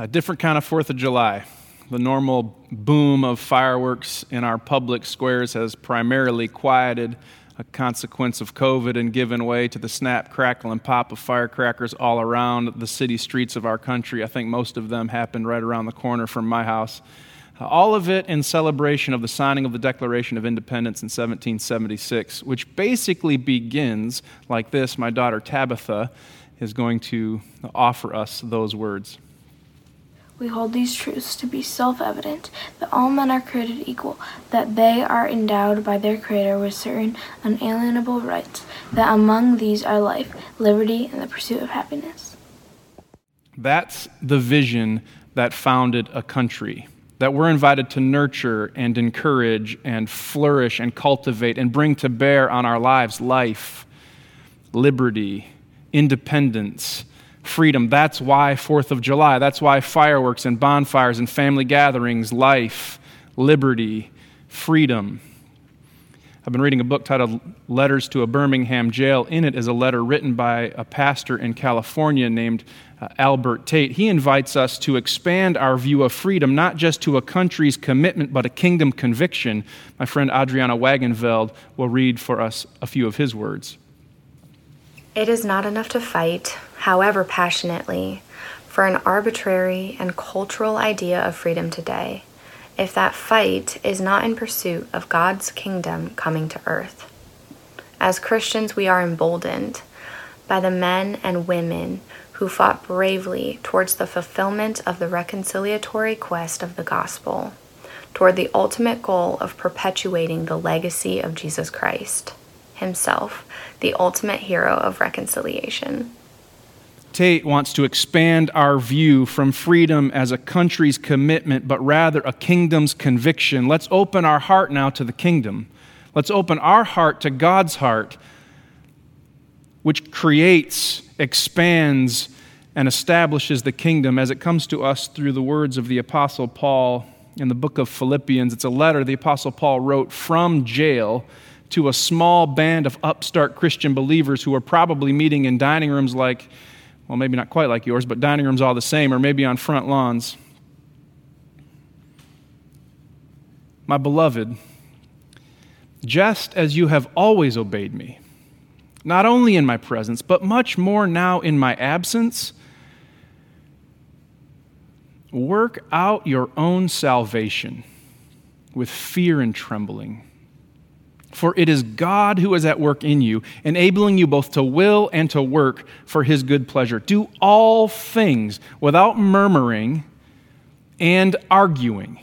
A different kind of Fourth of July. The normal boom of fireworks in our public squares has primarily quieted a consequence of COVID and given way to the snap, crackle, and pop of firecrackers all around the city streets of our country. I think most of them happened right around the corner from my house. All of it in celebration of the signing of the Declaration of Independence in 1776, which basically begins like this. My daughter Tabitha is going to offer us those words. We hold these truths to be self evident that all men are created equal, that they are endowed by their Creator with certain unalienable rights, that among these are life, liberty, and the pursuit of happiness. That's the vision that founded a country. That we're invited to nurture and encourage and flourish and cultivate and bring to bear on our lives life, liberty, independence, freedom. That's why 4th of July. That's why fireworks and bonfires and family gatherings, life, liberty, freedom. I've been reading a book titled Letters to a Birmingham Jail. In it is a letter written by a pastor in California named uh, Albert Tate. He invites us to expand our view of freedom, not just to a country's commitment, but a kingdom conviction. My friend Adriana Wagenveld will read for us a few of his words. It is not enough to fight, however passionately, for an arbitrary and cultural idea of freedom today, if that fight is not in pursuit of God's kingdom coming to earth. As Christians, we are emboldened by the men and women who fought bravely towards the fulfillment of the reconciliatory quest of the gospel, toward the ultimate goal of perpetuating the legacy of Jesus Christ himself, the ultimate hero of reconciliation. Tate wants to expand our view from freedom as a country's commitment, but rather a kingdom's conviction. Let's open our heart now to the kingdom. Let's open our heart to God's heart, which creates, expands, and establishes the kingdom as it comes to us through the words of the Apostle Paul in the book of Philippians. It's a letter the Apostle Paul wrote from jail to a small band of upstart Christian believers who are probably meeting in dining rooms like, well, maybe not quite like yours, but dining rooms all the same, or maybe on front lawns. My beloved, just as you have always obeyed me, not only in my presence, but much more now in my absence, work out your own salvation with fear and trembling. For it is God who is at work in you, enabling you both to will and to work for his good pleasure. Do all things without murmuring and arguing,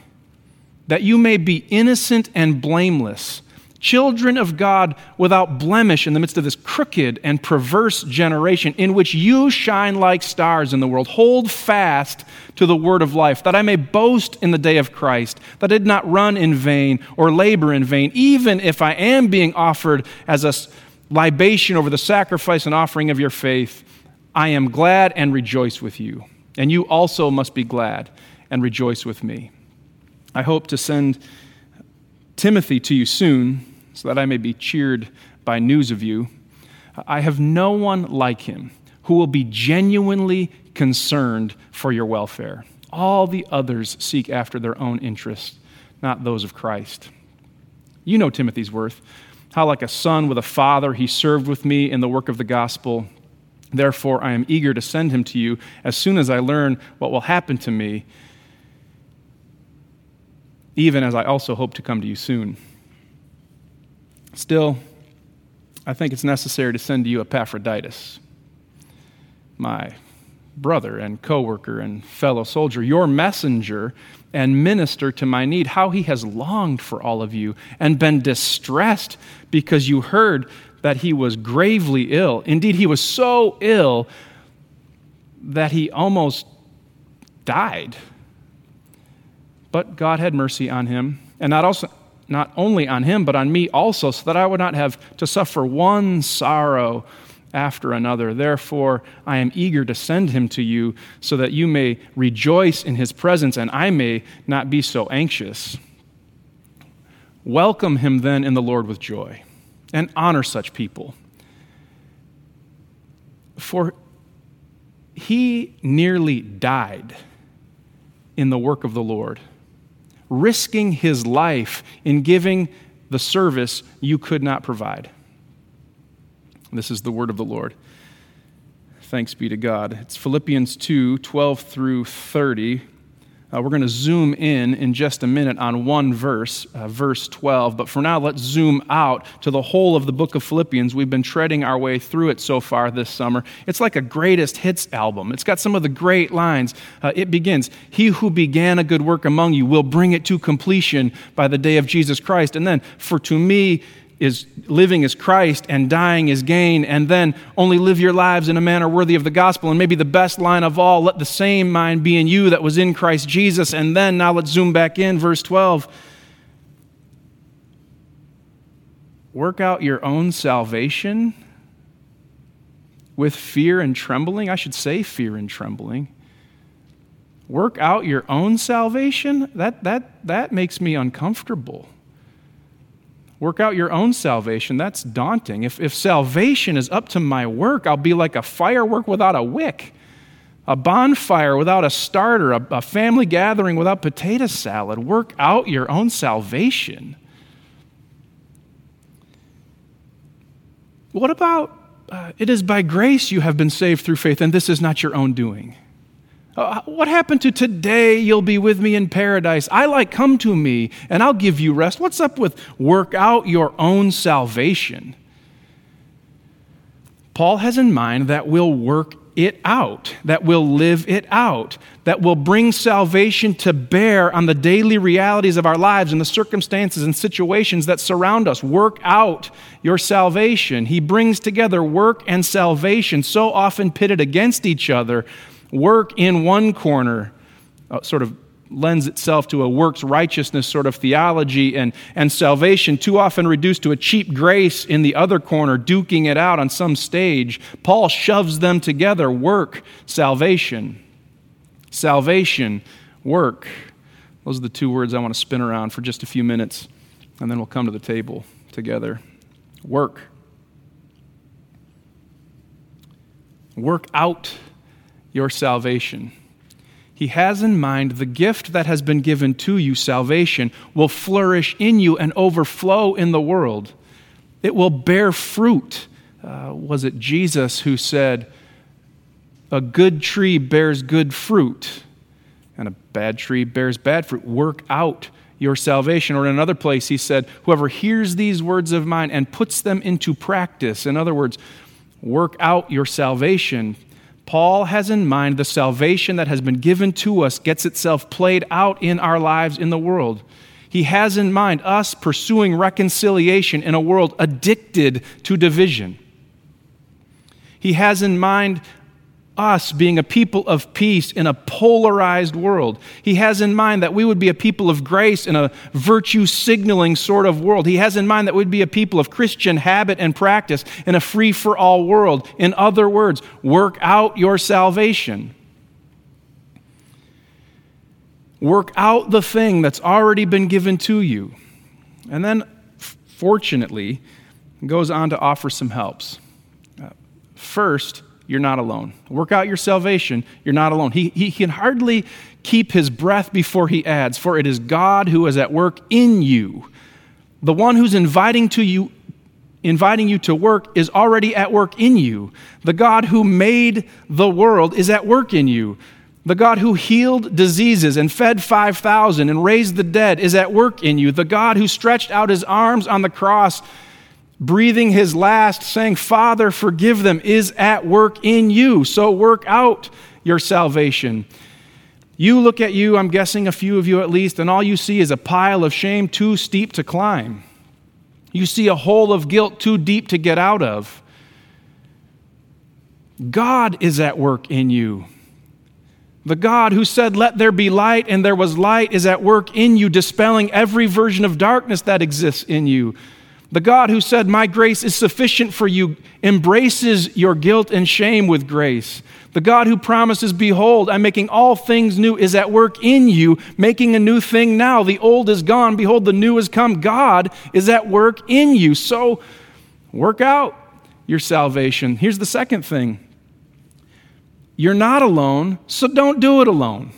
that you may be innocent and blameless children of God without blemish in the midst of this crooked and perverse generation in which you shine like stars in the world. Hold fast to the word of life, that I may boast in the day of Christ, that I did not run in vain or labor in vain, even if I am being offered as a libation over the sacrifice and offering of your faith. I am glad and rejoice with you. And you also must be glad and rejoice with me. I hope to send Timothy to you soon, so that I may be cheered by news of you. I have no one like him who will be genuinely concerned for your welfare. All the others seek after their own interests, not those of Christ. You know Timothy's worth, how, like a son with a father, he served with me in the work of the gospel. Therefore, I am eager to send him to you as soon as I learn what will happen to me even as I also hope to come to you soon. Still, I think it's necessary to send to you Epaphroditus, my brother and coworker and fellow soldier, your messenger and minister to my need, how he has longed for all of you and been distressed because you heard that he was gravely ill. Indeed, he was so ill that he almost died. But God had mercy on him, and not, also, not only on him, but on me also, so that I would not have to suffer one sorrow after another. Therefore, I am eager to send him to you, so that you may rejoice in his presence, and I may not be so anxious. Welcome him then in the Lord with joy, and honor such people. For he nearly died in the work of the Lord, risking his life in giving the service you could not provide. This is the word of the Lord. Thanks be to God. It's Philippians 2 12 through 30. Uh, we're going to zoom in in just a minute on one verse, uh, verse 12. But for now, let's zoom out to the whole of the book of Philippians. We've been treading our way through it so far this summer. It's like a greatest hits album. It's got some of the great lines. Uh, it begins He who began a good work among you will bring it to completion by the day of Jesus Christ. And then, for to me, is living as Christ and dying as gain, and then only live your lives in a manner worthy of the gospel. And maybe the best line of all, let the same mind be in you that was in Christ Jesus. And then, now let's zoom back in, verse 12. Work out your own salvation with fear and trembling. I should say fear and trembling. Work out your own salvation? That, that, that makes me uncomfortable. Work out your own salvation. That's daunting. If, if salvation is up to my work, I'll be like a firework without a wick, a bonfire without a starter, a, a family gathering without potato salad. Work out your own salvation. What about uh, it is by grace you have been saved through faith, and this is not your own doing? Uh, what happened to today you'll be with me in paradise? I like, come to me and I'll give you rest. What's up with work out your own salvation? Paul has in mind that we'll work it out, that we'll live it out, that we'll bring salvation to bear on the daily realities of our lives and the circumstances and situations that surround us. Work out your salvation. He brings together work and salvation, so often pitted against each other work in one corner uh, sort of lends itself to a works righteousness sort of theology and, and salvation too often reduced to a cheap grace in the other corner duking it out on some stage paul shoves them together work salvation. Salvation work. Those are the two words i want to spin around for just a few minutes and then we'll come to the table together. Work. Work out your salvation. He has in mind the gift that has been given to you, salvation, will flourish in you and overflow in the world. It will bear fruit. Uh, was it Jesus who said, A good tree bears good fruit, and a bad tree bears bad fruit? Work out your salvation. Or in another place, he said, Whoever hears these words of mine and puts them into practice, in other words, work out your salvation Paul has in mind the salvation that has been given to us gets itself played out in our lives in the world. He has in mind us pursuing reconciliation in a world addicted to division. He has in mind us being a people of peace in a polarized world. He has in mind that we would be a people of grace in a virtue signaling sort of world. He has in mind that we'd be a people of Christian habit and practice in a free for all world. In other words, work out your salvation. Work out the thing that's already been given to you. And then, fortunately, goes on to offer some helps. Uh, first, you're not alone. Work out your salvation, you're not alone. He, he can hardly keep his breath before he adds, for it is God who is at work in you. The one who's inviting to you inviting you to work is already at work in you. The God who made the world is at work in you. The God who healed diseases and fed 5,000 and raised the dead is at work in you. The God who stretched out his arms on the cross breathing his last, saying, Father, forgive them, is at work in you. So work out your salvation. You look at you, I'm guessing a few of you at least, and all you see is a pile of shame too steep to climb. You see a hole of guilt too deep to get out of. God is at work in you. The God who said, Let there be light, and there was light, is at work in you, dispelling every version of darkness that exists in you. The God who said, My grace is sufficient for you, embraces your guilt and shame with grace. The God who promises, Behold, I'm making all things new, is at work in you, making a new thing now. The old is gone. Behold, the new has come. God is at work in you. So work out your salvation. Here's the second thing you're not alone, so don't do it alone.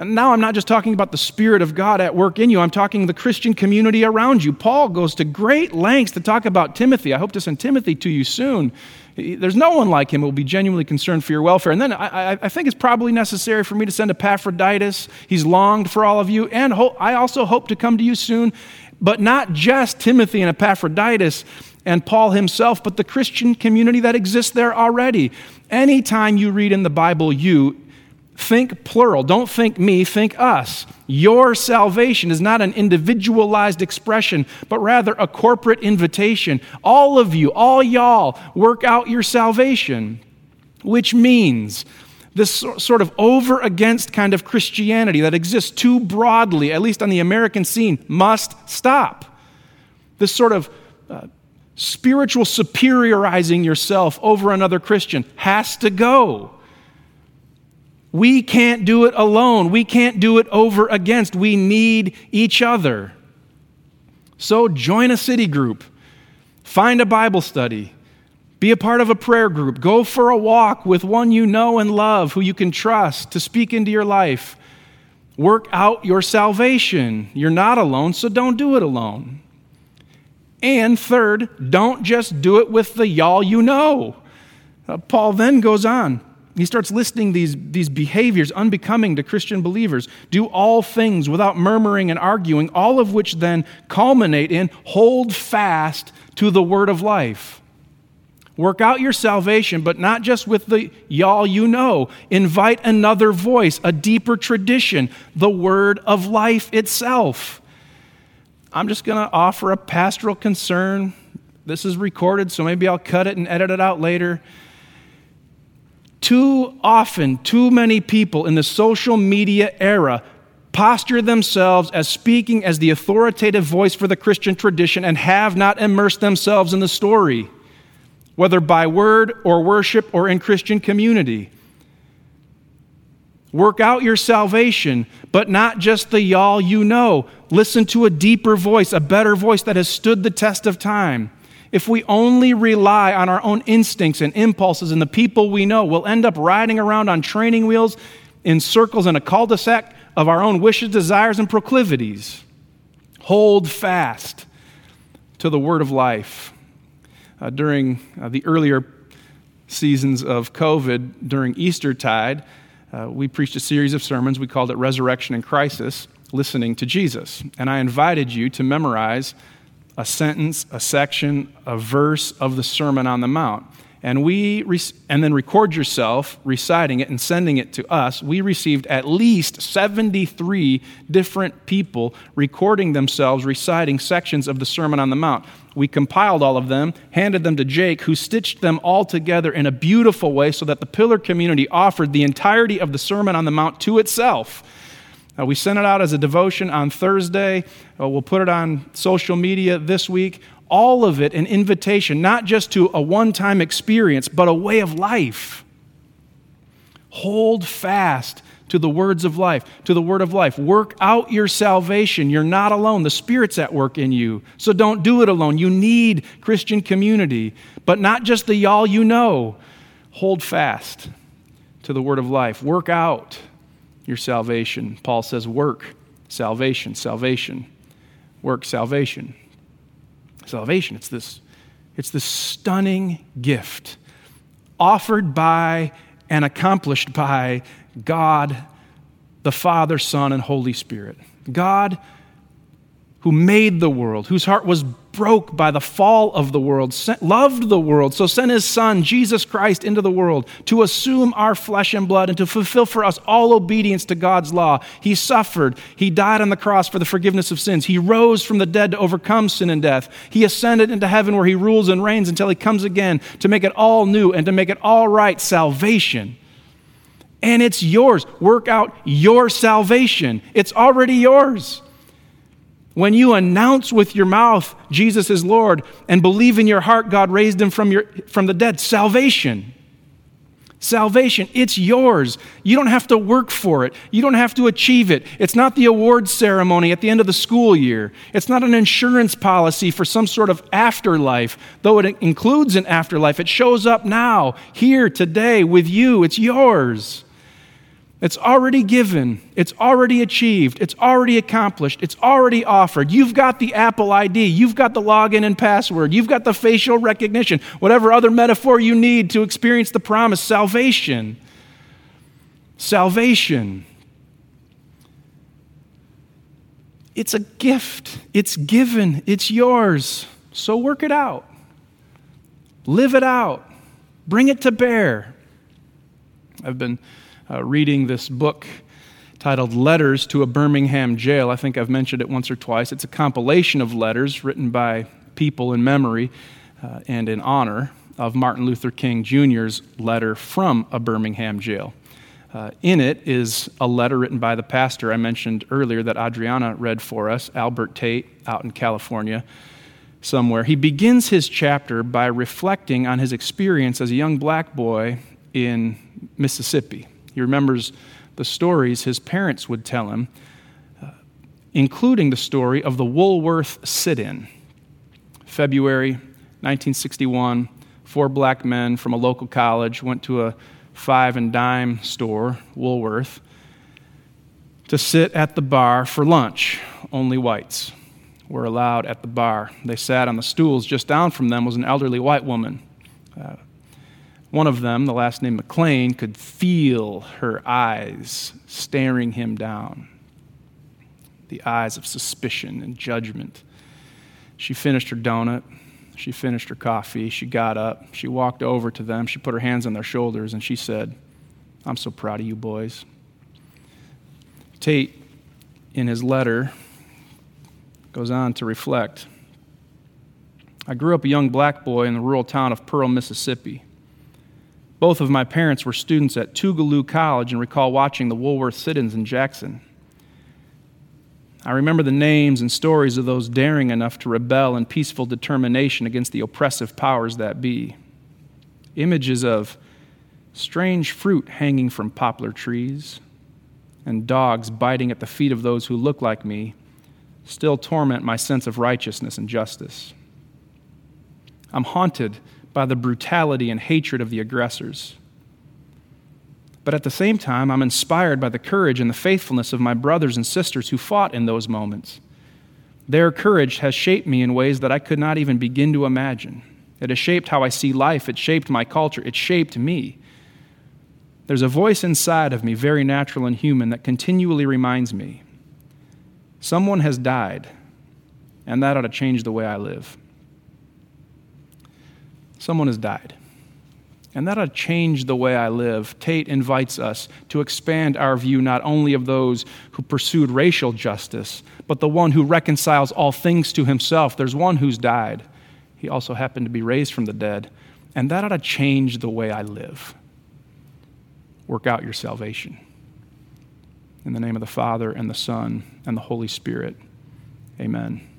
And now I'm not just talking about the Spirit of God at work in you, I'm talking the Christian community around you. Paul goes to great lengths to talk about Timothy. I hope to send Timothy to you soon. There's no one like him who will be genuinely concerned for your welfare. And then I, I, think it's probably necessary for me to send Epaphroditus. He's longed for all of you. And ho- I also hope to come to you soon, but not just Timothy and Epaphroditus and Paul himself, but the Christian community that exists there already. Anytime you read in the Bible, you, Think plural. Don't think me, think us. Your salvation is not an individualized expression, but rather a corporate invitation. All of you, all y'all, work out your salvation, which means this sort of over against kind of Christianity that exists too broadly, at least on the American scene, must stop. This sort of uh, spiritual superiorizing yourself over another Christian has to go. We can't do it alone. We can't do it over against. We need each other. So join a city group, find a Bible study, be a part of a prayer group, go for a walk with one you know and love who you can trust to speak into your life. Work out your salvation. You're not alone, so don't do it alone. And third, don't just do it with the y'all you know. Uh, Paul then goes on he starts listing these, these behaviors unbecoming to Christian believers. Do all things without murmuring and arguing, all of which then culminate in hold fast to the word of life. Work out your salvation, but not just with the y'all you know. Invite another voice, a deeper tradition, the word of life itself. I'm just going to offer a pastoral concern. This is recorded, so maybe I'll cut it and edit it out later. Too often, too many people in the social media era posture themselves as speaking as the authoritative voice for the Christian tradition and have not immersed themselves in the story, whether by word or worship or in Christian community. Work out your salvation, but not just the y'all you know. Listen to a deeper voice, a better voice that has stood the test of time. If we only rely on our own instincts and impulses and the people we know, we'll end up riding around on training wheels in circles in a cul de sac of our own wishes, desires, and proclivities. Hold fast to the word of life. Uh, during uh, the earlier seasons of COVID, during Eastertide, uh, we preached a series of sermons. We called it Resurrection and Crisis, Listening to Jesus. And I invited you to memorize a sentence, a section, a verse of the Sermon on the Mount. And, we, and then record yourself reciting it and sending it to us. We received at least 73 different people recording themselves reciting sections of the Sermon on the Mount. We compiled all of them, handed them to Jake, who stitched them all together in a beautiful way so that the Pillar community offered the entirety of the Sermon on the Mount to itself. Uh, we sent it out as a devotion on Thursday. Uh, we'll put it on social media this week. All of it an invitation, not just to a one time experience, but a way of life. Hold fast to the words of life, to the word of life. Work out your salvation. You're not alone. The Spirit's at work in you. So don't do it alone. You need Christian community, but not just the y'all you know. Hold fast to the word of life. Work out your salvation. Paul says, work, salvation, salvation, work, salvation. Salvation, it's this, it's this stunning gift offered by and accomplished by God, the Father, Son, and Holy Spirit. God who made the world, whose heart was broke by the fall of the world, sent, loved the world, so sent his Son, Jesus Christ, into the world to assume our flesh and blood and to fulfill for us all obedience to God's law. He suffered. He died on the cross for the forgiveness of sins. He rose from the dead to overcome sin and death. He ascended into heaven where he rules and reigns until he comes again to make it all new and to make it all right salvation. And it's yours. Work out your salvation. It's already yours. When you announce with your mouth Jesus is Lord and believe in your heart God raised him from, your, from the dead, salvation. Salvation, it's yours. You don't have to work for it. You don't have to achieve it. It's not the awards ceremony at the end of the school year. It's not an insurance policy for some sort of afterlife, though it includes an afterlife. It shows up now, here, today, with you. It's yours. It's already given. It's already achieved. It's already accomplished. It's already offered. You've got the Apple ID. You've got the login and password. You've got the facial recognition. Whatever other metaphor you need to experience the promise salvation. Salvation. It's a gift. It's given. It's yours. So work it out. Live it out. Bring it to bear. I've been uh, reading this book titled Letters to a Birmingham Jail. I think I've mentioned it once or twice. It's a compilation of letters written by people in memory uh, and in honor of Martin Luther King Jr.'s letter from a Birmingham jail. Uh, in it is a letter written by the pastor I mentioned earlier that Adriana read for us, Albert Tate, out in California somewhere. He begins his chapter by reflecting on his experience as a young black boy in Mississippi. He remembers the stories his parents would tell him, uh, including the story of the Woolworth sit in. February 1961, four black men from a local college went to a five and dime store, Woolworth, to sit at the bar for lunch. Only whites were allowed at the bar. They sat on the stools. Just down from them was an elderly white woman. Uh, one of them, the last name McLean, could feel her eyes staring him down the eyes of suspicion and judgment. She finished her donut. She finished her coffee. She got up. She walked over to them. She put her hands on their shoulders and she said, I'm so proud of you boys. Tate, in his letter, goes on to reflect I grew up a young black boy in the rural town of Pearl, Mississippi. Both of my parents were students at Tougaloo College and recall watching the Woolworth sit ins in Jackson. I remember the names and stories of those daring enough to rebel in peaceful determination against the oppressive powers that be. Images of strange fruit hanging from poplar trees and dogs biting at the feet of those who look like me still torment my sense of righteousness and justice. I'm haunted by the brutality and hatred of the aggressors. But at the same time, I'm inspired by the courage and the faithfulness of my brothers and sisters who fought in those moments. Their courage has shaped me in ways that I could not even begin to imagine. It has shaped how I see life, it shaped my culture, it shaped me. There's a voice inside of me, very natural and human, that continually reminds me someone has died, and that ought to change the way I live someone has died. And that'll change the way I live. Tate invites us to expand our view not only of those who pursued racial justice, but the one who reconciles all things to himself. There's one who's died. He also happened to be raised from the dead. And that ought to change the way I live. Work out your salvation. In the name of the Father, and the Son, and the Holy Spirit. Amen.